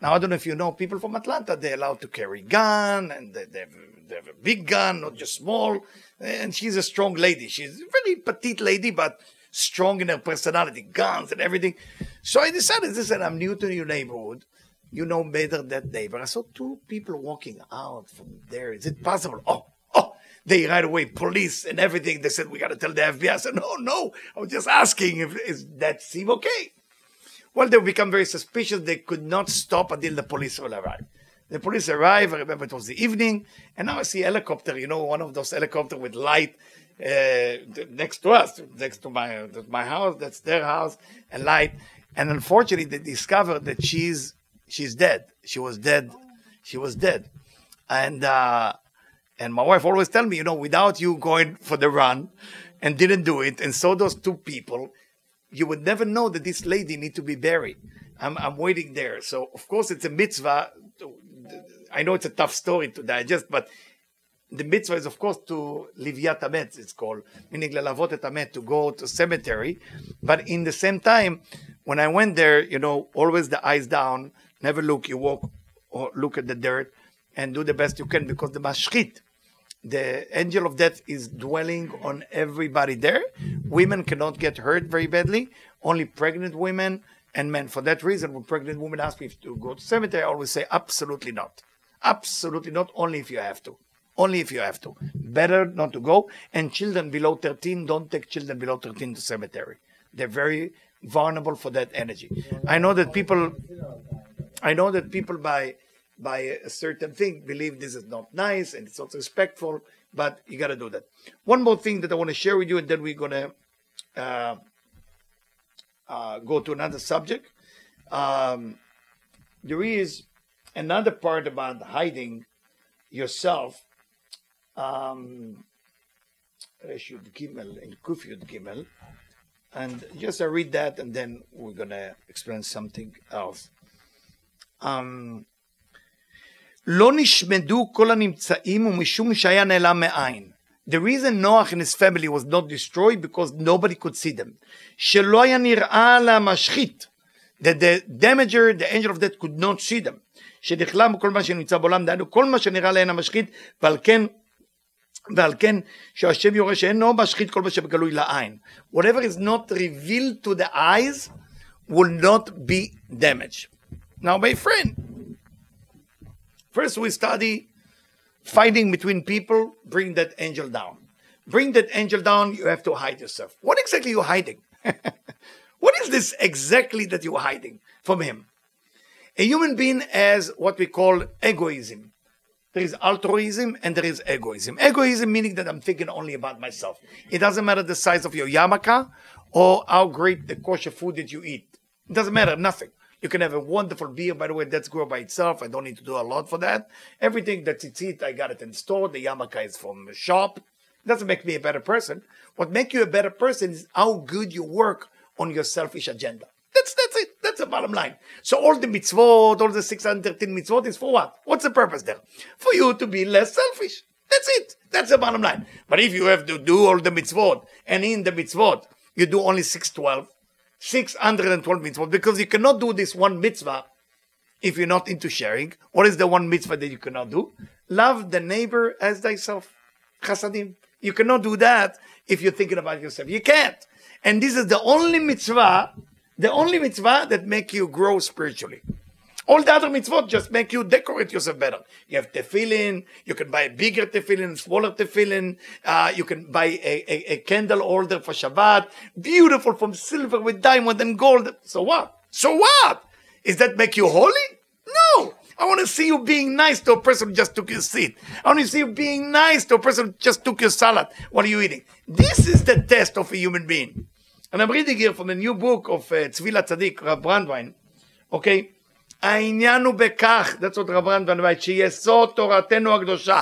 Now I don't know if you know people from Atlanta. They're allowed to carry gun and they, they, have, they have a big gun, not just small. And she's a strong lady. She's a very petite lady, but strong in their personality, guns and everything. So I decided, listen, I'm new to your neighborhood you know better that. But I saw two people walking out from there. Is it possible? Oh, oh, they right away, police and everything. They said, we got to tell the FBI. I said, no, no. I was just asking if is that seem okay. Well, they become very suspicious. They could not stop until the police will arrive. The police arrive. I remember it was the evening, and now I see helicopter. You know, one of those helicopters with light uh, next to us, next to my my house. That's their house, and light. And unfortunately, they discovered that she's she's dead. She was dead. She was dead. And uh, and my wife always tell me, you know, without you going for the run and didn't do it, and saw those two people, you would never know that this lady need to be buried. I'm, I'm waiting there. So of course it's a mitzvah. I know it's a tough story to digest, but the mitzvah is of course to livyat amet, it's called, meaning lelavot et amet, to go to cemetery. But in the same time, when I went there, you know, always the eyes down, Never look. You walk or look at the dirt and do the best you can because the mashchit, the angel of death, is dwelling on everybody there. Women cannot get hurt very badly. Only pregnant women and men. For that reason, when pregnant women ask me to go to cemetery, I always say absolutely not. Absolutely not. Only if you have to. Only if you have to. Better not to go. And children below 13, don't take children below 13 to cemetery. They're very vulnerable for that energy. I know that people, I know that people by by a certain thing believe this is not nice and it's not respectful, but you got to do that. One more thing that I want to share with you, and then we're gonna uh, uh, go to another subject. Um, there is another part about hiding yourself Um, Reshut Gimel and Kufyut Gimel. And just I read that and then we're going to explain something else. Um, לא נשמדו כל הנמצאים ומשום שהיה נעלם מעין. The reason Noach and his family was not destroyed because nobody could see them. שלא היה נראה למשחית. That the damager, the angel of death could not see them. שנכלם כל מה שנמצא בעולם, דהיינו כל מה שנראה להן המשחית, ועל כן Whatever is not revealed to the eyes will not be damaged. Now my friend, first we study fighting between people, bring that angel down. Bring that angel down, you have to hide yourself. What exactly are you hiding? (laughs) what is this exactly that you're hiding from him? A human being has what we call egoism. There is altruism and there is egoism. Egoism meaning that I'm thinking only about myself. It doesn't matter the size of your yarmulke or how great the kosher food that you eat. It doesn't matter, nothing. You can have a wonderful beer, by the way, that's grown by itself. I don't need to do a lot for that. Everything that's it's it, I got it in store. The yarmulke is from the shop. It doesn't make me a better person. What makes you a better person is how good you work on your selfish agenda. That's that's it. Bottom line. So all the mitzvot, all the 613 mitzvot is for what? What's the purpose there? For you to be less selfish. That's it. That's the bottom line. But if you have to do all the mitzvot, and in the mitzvot, you do only 612, 612 mitzvot, because you cannot do this one mitzvah if you're not into sharing. What is the one mitzvah that you cannot do? Love the neighbor as thyself. Chasadim. You cannot do that if you're thinking about yourself. You can't. And this is the only mitzvah the only mitzvah that make you grow spiritually. All the other mitzvot just make you decorate yourself better. You have tefillin, you can buy a bigger tefillin, smaller tefillin, uh, you can buy a, a, a, candle holder for Shabbat, beautiful from silver with diamond and gold. So what? So what? Is that make you holy? No. I want to see you being nice to a person who just took your seat. I want to see you being nice to a person who just took your salad. What are you eating? This is the test of a human being. And I'm reading here from the new book of uh, צבי לצדיק, רב ברנדווין, אוקיי? העניין הוא בכך, that's what רב ברנדווין writes, שיסוד תורתנו הקדושה,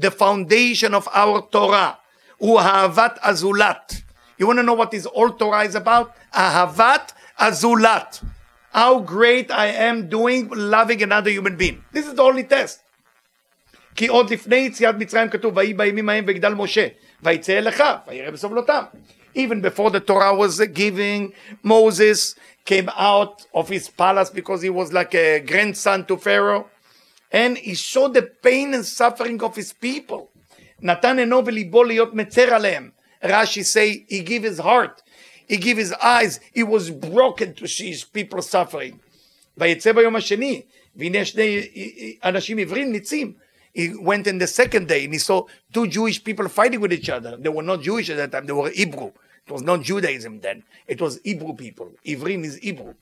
the foundation of our Torah, הוא אהבת הזולת. You want to know what this all Torah is about? אהבת הזולת. How great I am doing loving another human being. This is the only test. כי עוד לפני יציאת מצרים כתוב, ויהי בימים ההם ויגדל משה, ויצא אל אחיו, ויראה בסבלותם even before the Torah was giving, Moses came out of his palace because he was like a grandson to Pharaoh. And he saw the pain and suffering of his people. נתן עינו וליבו להיות מצר עליהם. Rashi say, he gave his heart, he gave his eyes, he was broken to see his people suffering. ויצא ביום השני, והנה שני אנשים עברים ניצים. He went in the second day and he saw two Jewish people fighting with each other. They were not Jewish at that time, they were Hebrew. It was not Judaism then. It was Hebrew people. Ivrim is Hebrew.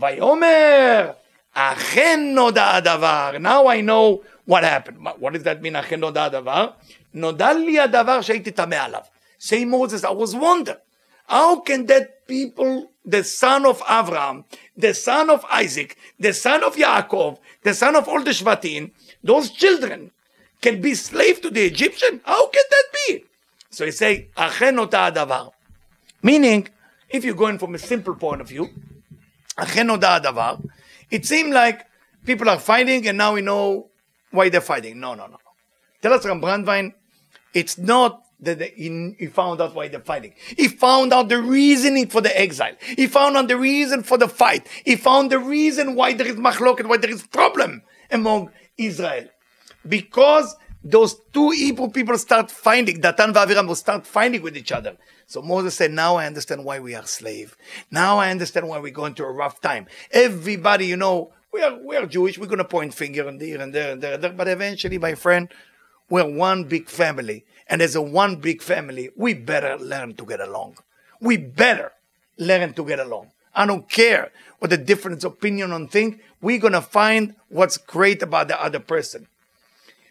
Vayomer, achen noda adavar. Now I know what happened. What does that mean, achen noda adavar? נודע לי הדבר שהייתי טמא עליו. Say Moses, I was wonder. How can that people, the son of Abraham, the son of Isaac, the son of Yaakov, the son of all the Shvatim, those children can be slave to the Egyptian? How can that be? So he say, אכן אותה הדבר. Meaning, if you're going from a simple point of view, it seemed like people are fighting and now we know why they're fighting. No, no, no. Tell us Rav Brandwein, it's not that he, found out why they're fighting. He found out the reasoning for the exile. He found out the reason for the fight. He found the reason why there is machloket, why there is problem among Israel. Because those two Hebrew people start fighting, Datan and Aviram will start fighting with each other. So Moses said, now I understand why we are slave. Now I understand why we're going through a rough time. Everybody, you know, we are, we are Jewish. We're going to point finger and there and there and there, and there. But eventually, my friend, we're one big family. And as a one big family, we better learn to get along. We better learn to get along. I don't care what the different opinion on thing. We're gonna find what's great about the other person.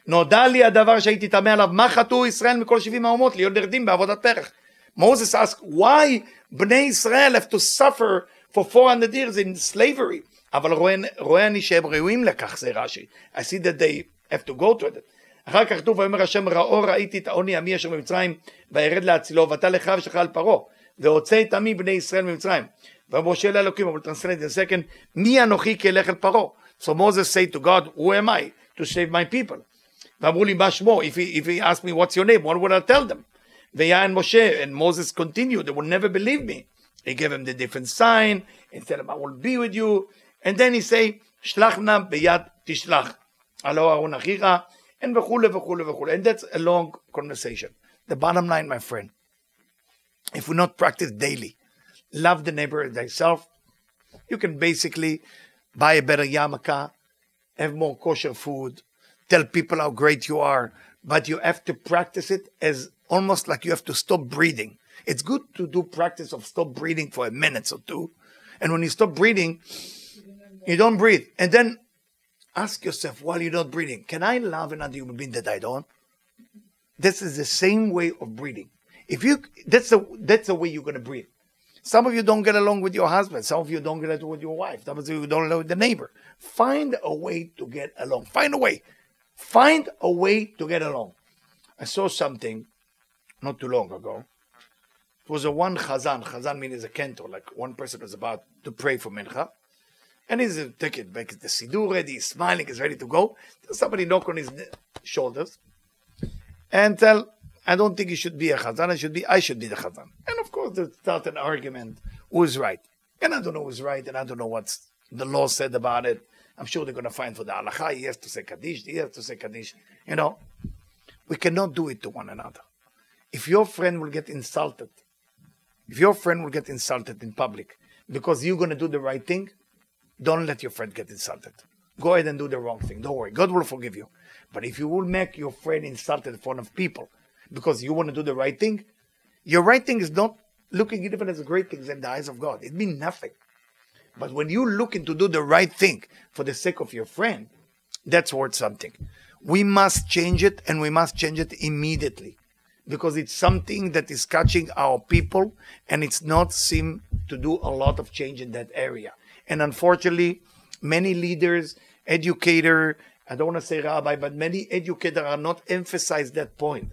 נודע לי הדבר שהייתי תמה עליו, מה חטאו ישראל מכל שבעים האומות להיות נרדים בעבודת פרח? Moses asked, why בני ישראל have to suffer for 400 years in slavery? אבל רואה, רואה אני שהם ראויים לכך, זה רש"י. I see that they have to go to it. אחר כך כתוב, ויאמר השם ראו ראיתי את העוני עמי אשר במצרים, וירד להצילו, ואתה לך ושלך על פרעה, והוצא את עמי בני ישראל ממצרים. ומשה לאלוקים, I will translate in a second, מי אנוכי כי אלך אל פרעה? So Moses said to God, who am I to save my people? ואמרו לי מה שמו? If he, if he asked me what's your name, what would I tell them? Veya and Moshe. And Moses continued, they will never believe me. He gave him the different sign and said, I will be with you. And then he say, Shlachna beyat tishlach. Alo Aaron And v'chule, v'chule, v'chule. And that's a long conversation. The bottom line, my friend, if we not practice daily, love the neighbor as thyself, you can basically buy a better yarmulke, have more kosher food, tell people how great you are, but you have to practice it as almost like you have to stop breathing. It's good to do practice of stop breathing for a minute or two. And when you stop breathing, you don't breathe. And then ask yourself while you're not breathing, can I love another human being that I don't? This is the same way of breathing. If you that's the that's the way you're gonna breathe. Some of you don't get along with your husband. Some of you don't get along with your wife. Some of you don't get along with the neighbor. Find a way to get along. Find a way. Find a way to get along. I saw something not too long ago. It was a one chazan. Chazan means a cantor, like one person was about to pray for mincha. And he's taking back the siddur ready, he's smiling, he's ready to go. Somebody knock on his shoulders and tell, I don't think he should be a chazan, I should be, I should be the chazan. And of course, they start an argument who's right. And I don't know who's right, and I don't know what the law said about it. I'm sure they're going to find for the halacha, he has to say kaddish, he has to say kaddish. You know, we cannot do it to one another. If your friend will get insulted, if your friend will get insulted in public because you're going to do the right thing, don't let your friend get insulted. Go ahead and do the wrong thing. Don't worry. God will forgive you. But if you will make your friend insulted in front of people because you want to do the right thing, your right thing is not looking even as great things in the eyes of God. It means nothing. But when you're looking to do the right thing for the sake of your friend, that's worth something. We must change it and we must change it immediately because it's something that is catching our people and it's not seem to do a lot of change in that area. And unfortunately, many leaders, educator, I don't want to say rabbi, but many educators are not emphasize that point.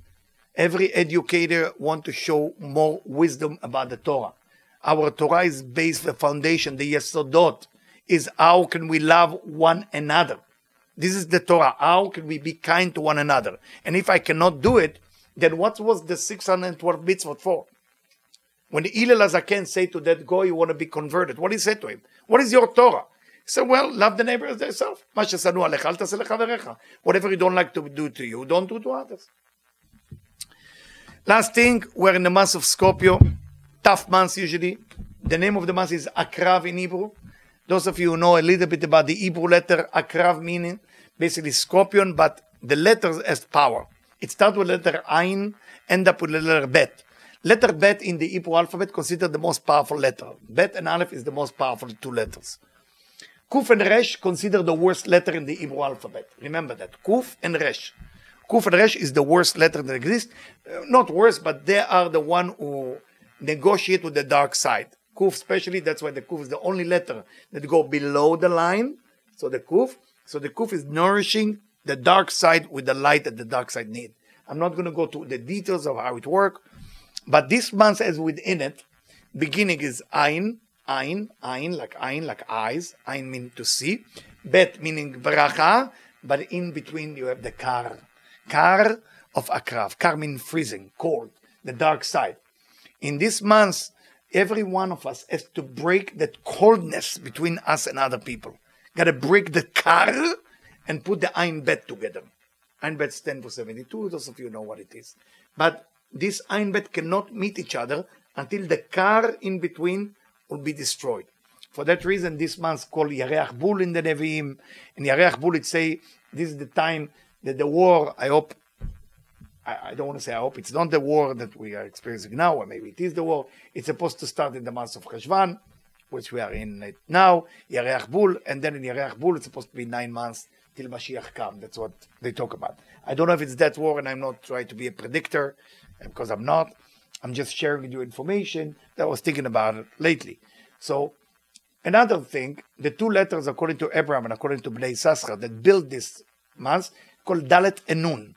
Every educator want to show more wisdom about the Torah. Our Torah is based the foundation, the yesodot, is how can we love one another. This is the Torah. How can we be kind to one another? And if I cannot do it, then what was the 612 mitzvot for? When the Hillel Azaken say to that guy, you want to be converted, what he said to him? What is your Torah? He said, well, love the neighbor as thyself. Whatever you don't like to do to you, don't do to others. Last thing, we're in the month of Scorpio. Tough months usually. The name of the month is Akrav in Hebrew. Those of you who know a little bit about the Hebrew letter Akrav meaning basically scorpion, but the letters has power. It starts with letter Ain, end up with letter Bet. Letter Bet in the Hebrew alphabet considered the most powerful letter. Bet and Aleph is the most powerful two letters. Kuf and Resh considered the worst letter in the Hebrew alphabet. Remember that. Kuf and Resh. Kuf and Resh is the worst letter that exists. Uh, not worst, but they are the one who negotiate with the dark side. Kuf especially, that's why the Kuf is the only letter that go below the line. So the Kuf, so the Kuf is nourishing the dark side with the light that the dark side need. I'm not going to go to the details of how it work, but this month has within it, beginning is Ein, Ein, Ein, like Ein, like eyes. Ein mean to see. Bet meaning bracha, but in between you have the Kar. Kar of Akrav. Kar means freezing, cold, the dark side. In this month, every one of us has to break that coldness between us and other people. Got to break the Kar and put the Ein Bet together. Ein Bet stands for 72, those of you know what it is. But this Ein Bet cannot meet each other until the Kar in between will be destroyed. For that reason, this month called Yareach Bul in the Nevi'im. In Yareach Bul, it say this is the time that the war, I hope I, don't want to say I hope it's not the war that we are experiencing now, or maybe it is the war. It's supposed to start in the month of Cheshvan, which we are in now, Yareach Bul, and then in Yareach Bul it's supposed to be nine months till Mashiach come. That's what they talk about. I don't know if it's that war, and I'm not trying to be a predictor, because I'm not. I'm just sharing with you information that I was thinking about it lately. So another thing, the two letters according to Abraham and according to Bnei Yissaschar that built this month called Dalet and Nun.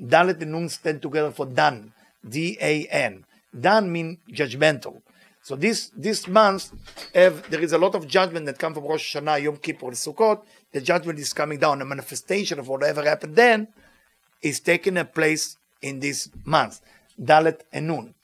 Dalet and Nun stand together for Dan, D-A-N. Dan means judgmental. So this this month, have, there is a lot of judgment that come from Rosh Hashanah, Yom Kippur, Sukkot. The judgment is coming down. A manifestation of whatever happened then is taking a place in this month. Dalet and Nun.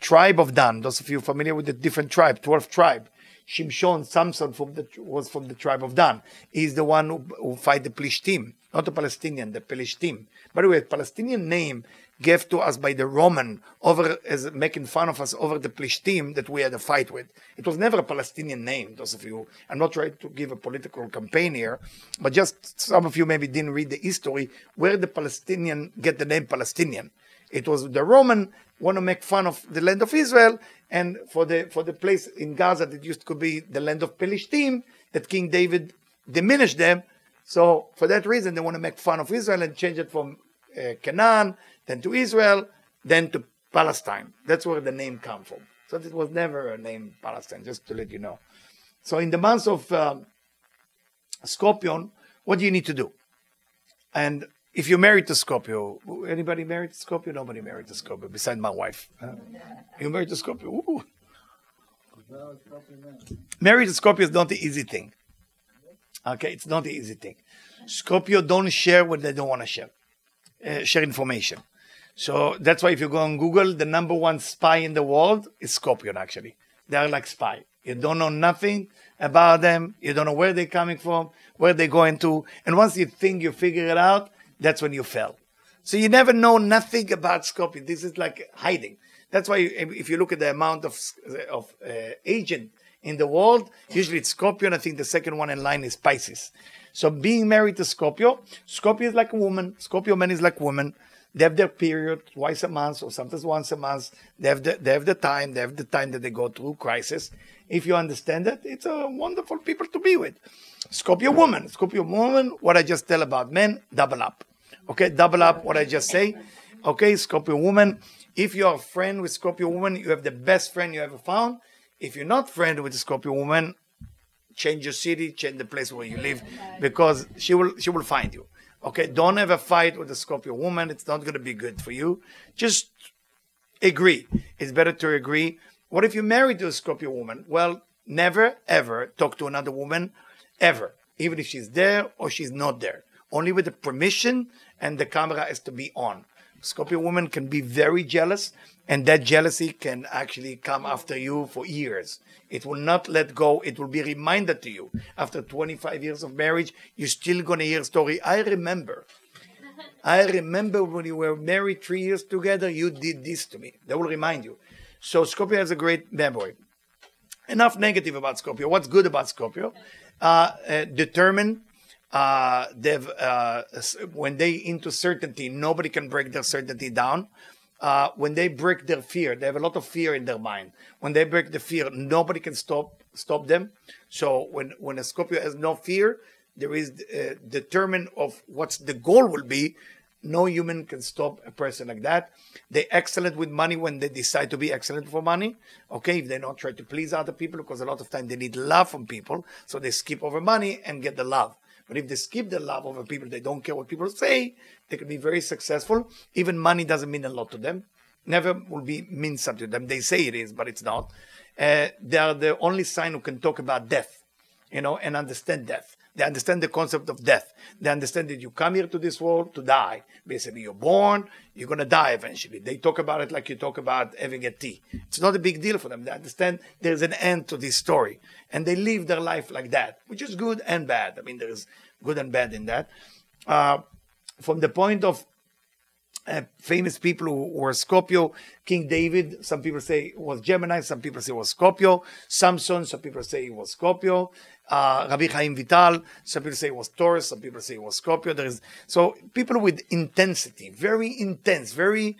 Tribe of Dan. Those of you familiar with the different tribe, 12 tribe. Shimshon, Samson from the, was from the tribe of Dan. He's the one who, who fight the Plishtim, not the Palestinian, the Plishtim. By the way, Palestinian name gave to us by the Roman over as making fun of us over the Plishtim that we had a fight with. It was never a Palestinian name, those of you. I'm not trying to give a political campaign here, but just some of you maybe didn't read the history where the Palestinian get the name Palestinian. It was the Roman want to make fun of the land of Israel, and for the for the place in Gaza that used to be the land of Palestine, that King David diminished them. So for that reason, they want to make fun of Israel and change it from uh, Canaan, then to Israel, then to Palestine. That's where the name come from. So it was never a name Palestine, just to let you know. So in the months of um, Scorpion, what do you need to do? And if you're married to Scorpio, anybody married to Scorpio? Nobody married to Scorpio, besides my wife. Huh? You married to Scorpio? Ooh. Married to Scorpio is not the easy thing. Okay, it's not the easy thing. Scorpio don't share what they don't want to share. Uh, share information. So that's why if you go on Google, the number one spy in the world is Scorpion. Actually, they are like spy. You don't know nothing about them. You don't know where they're coming from, where they're going to, and once you think you figure it out, that's when you fell. So you never know nothing about Scorpio. This is like hiding. That's why if you look at the amount of of uh, agent in the world, usually it's Scorpio. I think the second one in line is Pisces. So being married to Scorpio, Scorpio is like a woman. Scorpio man is like woman. They have their period twice a month or sometimes once a month. They have the, they have the time. They have the time that they go through crisis. If you understand that, it's a wonderful people to be with. Scorpio woman, Scorpio woman. What I just tell about men, double up. Okay, double up what I just say. Okay, Scorpio woman. If you are a friend with Scorpio woman, you have the best friend you ever found. If you're not friend with a Scorpio woman, change your city, change the place where you live, because she will she will find you. Okay, don't a fight with the Scorpio woman. It's not going to be good for you. Just agree. It's better to agree. What if you're married to a Scorpio woman? Well, never ever talk to another woman, ever, even if she's there or she's not there. Only with the permission and the camera has to be on. Scorpio woman can be very jealous, and that jealousy can actually come after you for years. It will not let go. It will be reminded to you. After 25 years of marriage, you're still going to hear story. I remember. I remember when you were married three years together, you did this to me. They will remind you. So Scorpio has a great memory. Enough negative about Scorpio. What's good about Scorpio? Uh, uh, determined, uh, they've uh, when they into certainty, nobody can break their certainty down. Uh, when they break their fear, they have a lot of fear in their mind. When they break the fear, nobody can stop stop them. So when when a Scorpio has no fear, there is uh, determined of what's the goal will be. No human can stop a person like that. They're excellent with money when they decide to be excellent for money. Okay, if they don't try to please other people, because a lot of time they need love from people, so they skip over money and get the love. But if they skip the love over people, they don't care what people say, they can be very successful. Even money doesn't mean a lot to them. Never will be mean something to them. They say it is, but it's not. Uh, they are the only sign who can talk about death, you know, and understand death. They understand the concept of death. They understand that you come here to this world to die. Basically, you're born, you're going to die eventually. They talk about it like you talk about having a tea. It's not a big deal for them. They understand there's an end to this story. And they live their life like that, which is good and bad. I mean, there's good and bad in that. Uh, from the point of uh, famous people who were Scorpio, King David, some people say was Gemini, some people say was Scorpio, Samson, some people say it was Scorpio, uh, Rabbi Chaim Vital. Some people say it was Taurus. Some people say it was Scorpio. There is so people with intensity, very intense, very.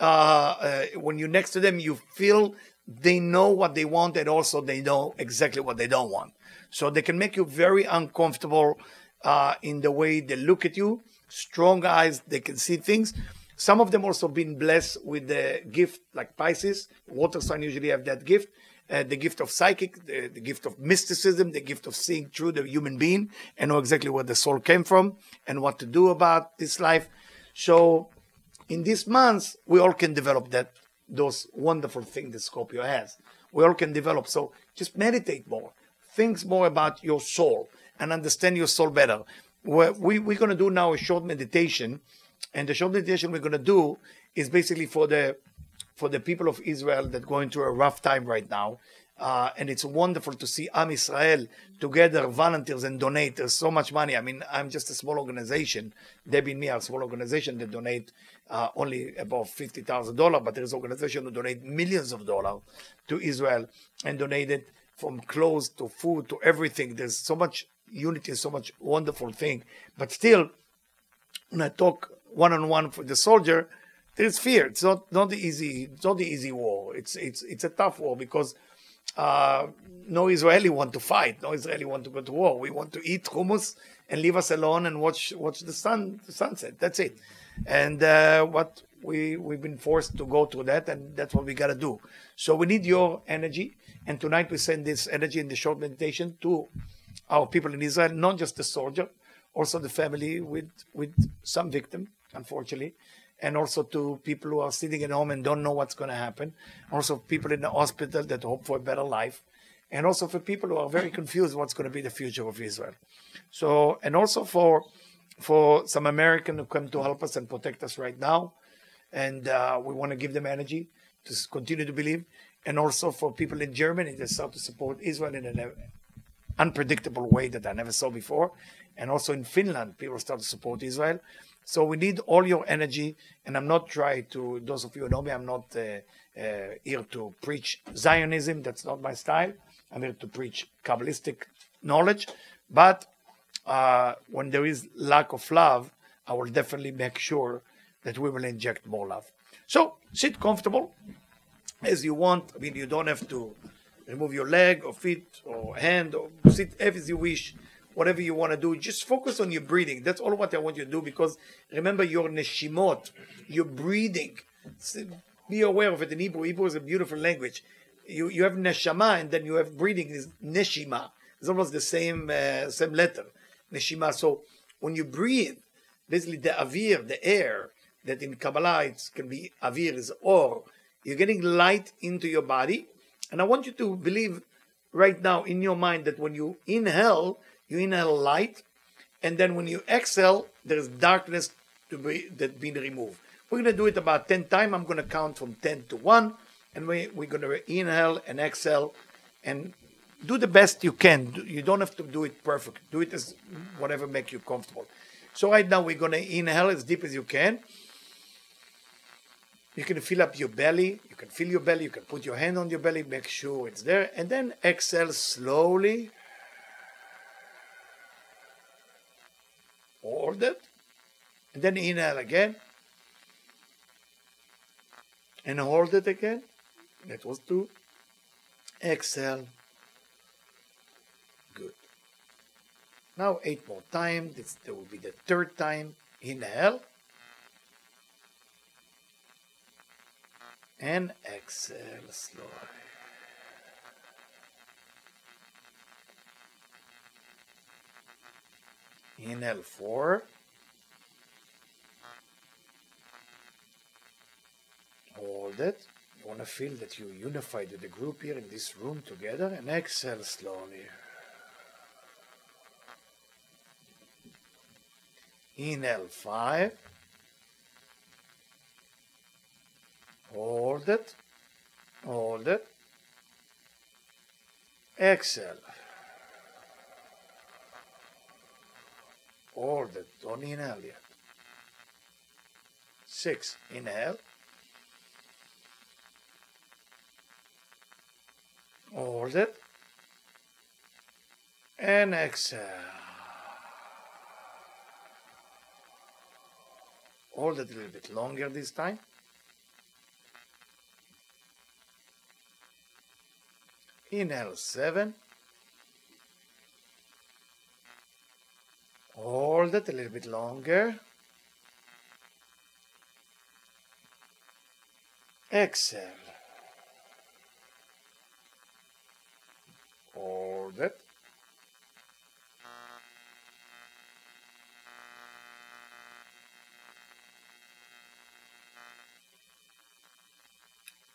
Uh, uh, when you're next to them, you feel they know what they want and also they know exactly what they don't want. So they can make you very uncomfortable uh, in the way they look at you. Strong eyes, they can see things. Some of them also been blessed with the gift, like Pisces. Water sign usually have that gift. Uh, the gift of psychic, the, the, gift of mysticism, the gift of seeing through the human being and know exactly where the soul came from and what to do about this life. So, in these months, we all can develop that those wonderful things that Scorpio has. We all can develop. So, just meditate more, think more about your soul, and understand your soul better. We're, we, we're going to do now a short meditation, and the short meditation we're going to do is basically for the for the people of Israel that going through a rough time right now. Uh, and it's wonderful to see Am Israel together, volunteers and donate. There's so much money. I mean, I'm just a small organization. Debbie and me are a small organization that donate uh, only about fifty thousand dollars, but there's organization who donate millions of dollars to Israel and donated from clothes to food to everything. There's so much unity, so much wonderful thing. But still, when I talk one on one for the soldier, there's fear. It's not not the easy. It's not the easy war. It's it's it's a tough war because uh, no Israeli want to fight. No Israeli want to go to war. We want to eat hummus and leave us alone and watch watch the sun the sunset. That's it. And uh, what we we've been forced to go through that, and that's what we got to do. So we need your energy. And tonight we send this energy in the short meditation to our people in Israel, not just the soldier, also the family with with some victim, unfortunately and also to people who are sitting at home and don't know what's going to happen. Also, people in the hospital that hope for a better life, and also for people who are very (coughs) confused what's going to be the future of Israel. So, and also for for some American who come to help us and protect us right now, and uh, we want to give them energy to continue to believe, and also for people in Germany that start to support Israel in an unpredictable way that I never saw before, and also in Finland, people start to support Israel. So we need all your energy, and I'm not trying to. Those of you who know me, I'm not uh, uh, here to preach Zionism. That's not my style. I'm here to preach Kabbalistic knowledge. But uh, when there is lack of love, I will definitely make sure that we will inject more love. So sit comfortable as you want. I mean, you don't have to remove your leg or feet or hand or sit as you wish whatever you want to do. Just focus on your breathing. That's all what I want you to do because remember your neshimot, your breathing. Be aware of it in Hebrew. Hebrew is a beautiful language. You you have neshama and then you have breathing is neshima. It's almost the same uh, same letter, neshima. So when you breathe, basically the avir, the air that in Kabbalah it can be avir is or. You're getting light into your body, and I want you to believe right now in your mind that when you inhale, you inhale light, and then when you exhale, there's darkness to be that being removed. We're gonna do it about 10 times. I'm gonna count from 10 to 1, and we, we're gonna inhale and exhale and do the best you can. You don't have to do it perfect. Do it as whatever makes you comfortable. So right now we're gonna inhale as deep as you can. You can fill up your belly. You can feel your belly. You can put your hand on your belly, make sure it's there, and then exhale slowly. Hold it, and then inhale again, and hold it again. That was two. Exhale. Good. Now eight more times. This there will be the third time. Inhale. And exhale slowly. Inhale four. Hold it. You want to feel that you unified with the group here in this room together and exhale slowly. Inhale five. Hold it. Hold it. Exhale. Hold it. Don't inhale yet. Six. Inhale. Hold it. And exhale. Hold it a little bit longer this time. Inhale seven. Hold it a little bit longer. Exhale. Hold it.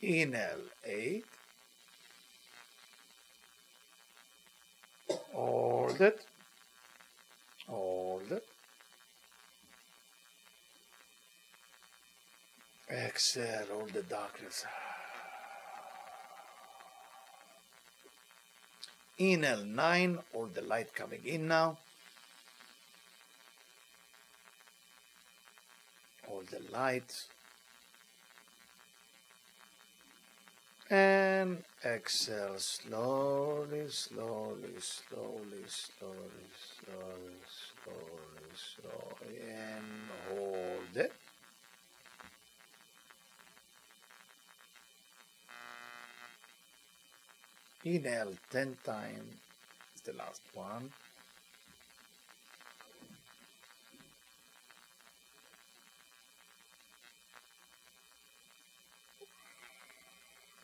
Inhale eight. Hold it. Hold it. Exhale all the darkness. Inhale nine, all the light coming in now. All the light. And exhale slowly, slowly, slowly, slowly, slowly, slowly, slowly, and hold it. Inhale 10 times. It's the last one.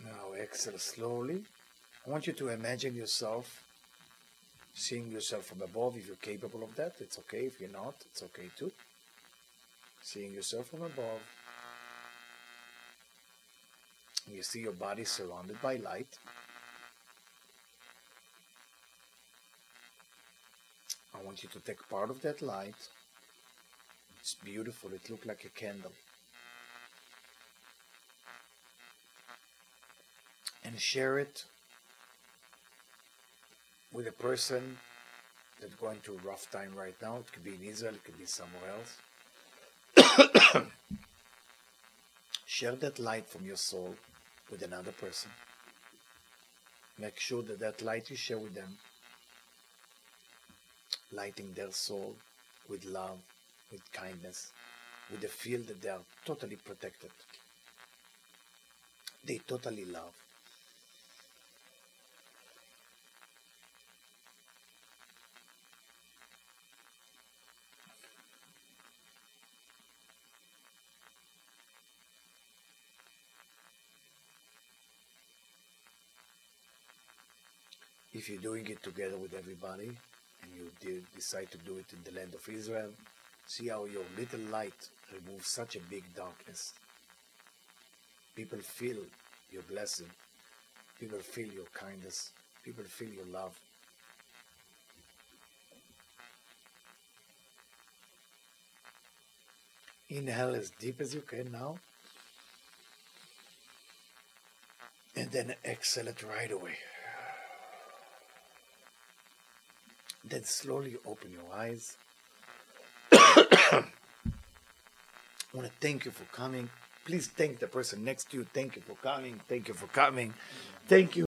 Now exhale slowly. I want you to imagine yourself seeing yourself from above if you're capable of that. It's okay. If you're not, it's okay too. Seeing yourself from above. You see your body surrounded by light. I want you to take part of that light. It's beautiful. It looks like a candle. And share it with a person that's going through a rough time right now. It could be in Israel, it could be somewhere else. (coughs) share that light from your soul with another person. Make sure that that light you share with them lighting their soul with love, with kindness, with the feel that they are totally protected. They totally love. If you're doing it together with everybody, you did decide to do it in the land of Israel, see how your little light removes such a big darkness. People feel your blessing. People feel your kindness. People feel your love. Inhale as deep as you can now. And then exhale it right away. Then slowly open your eyes. I want to thank you for coming. Please thank the person next to you. Thank you for coming. Thank you for coming. Thank you.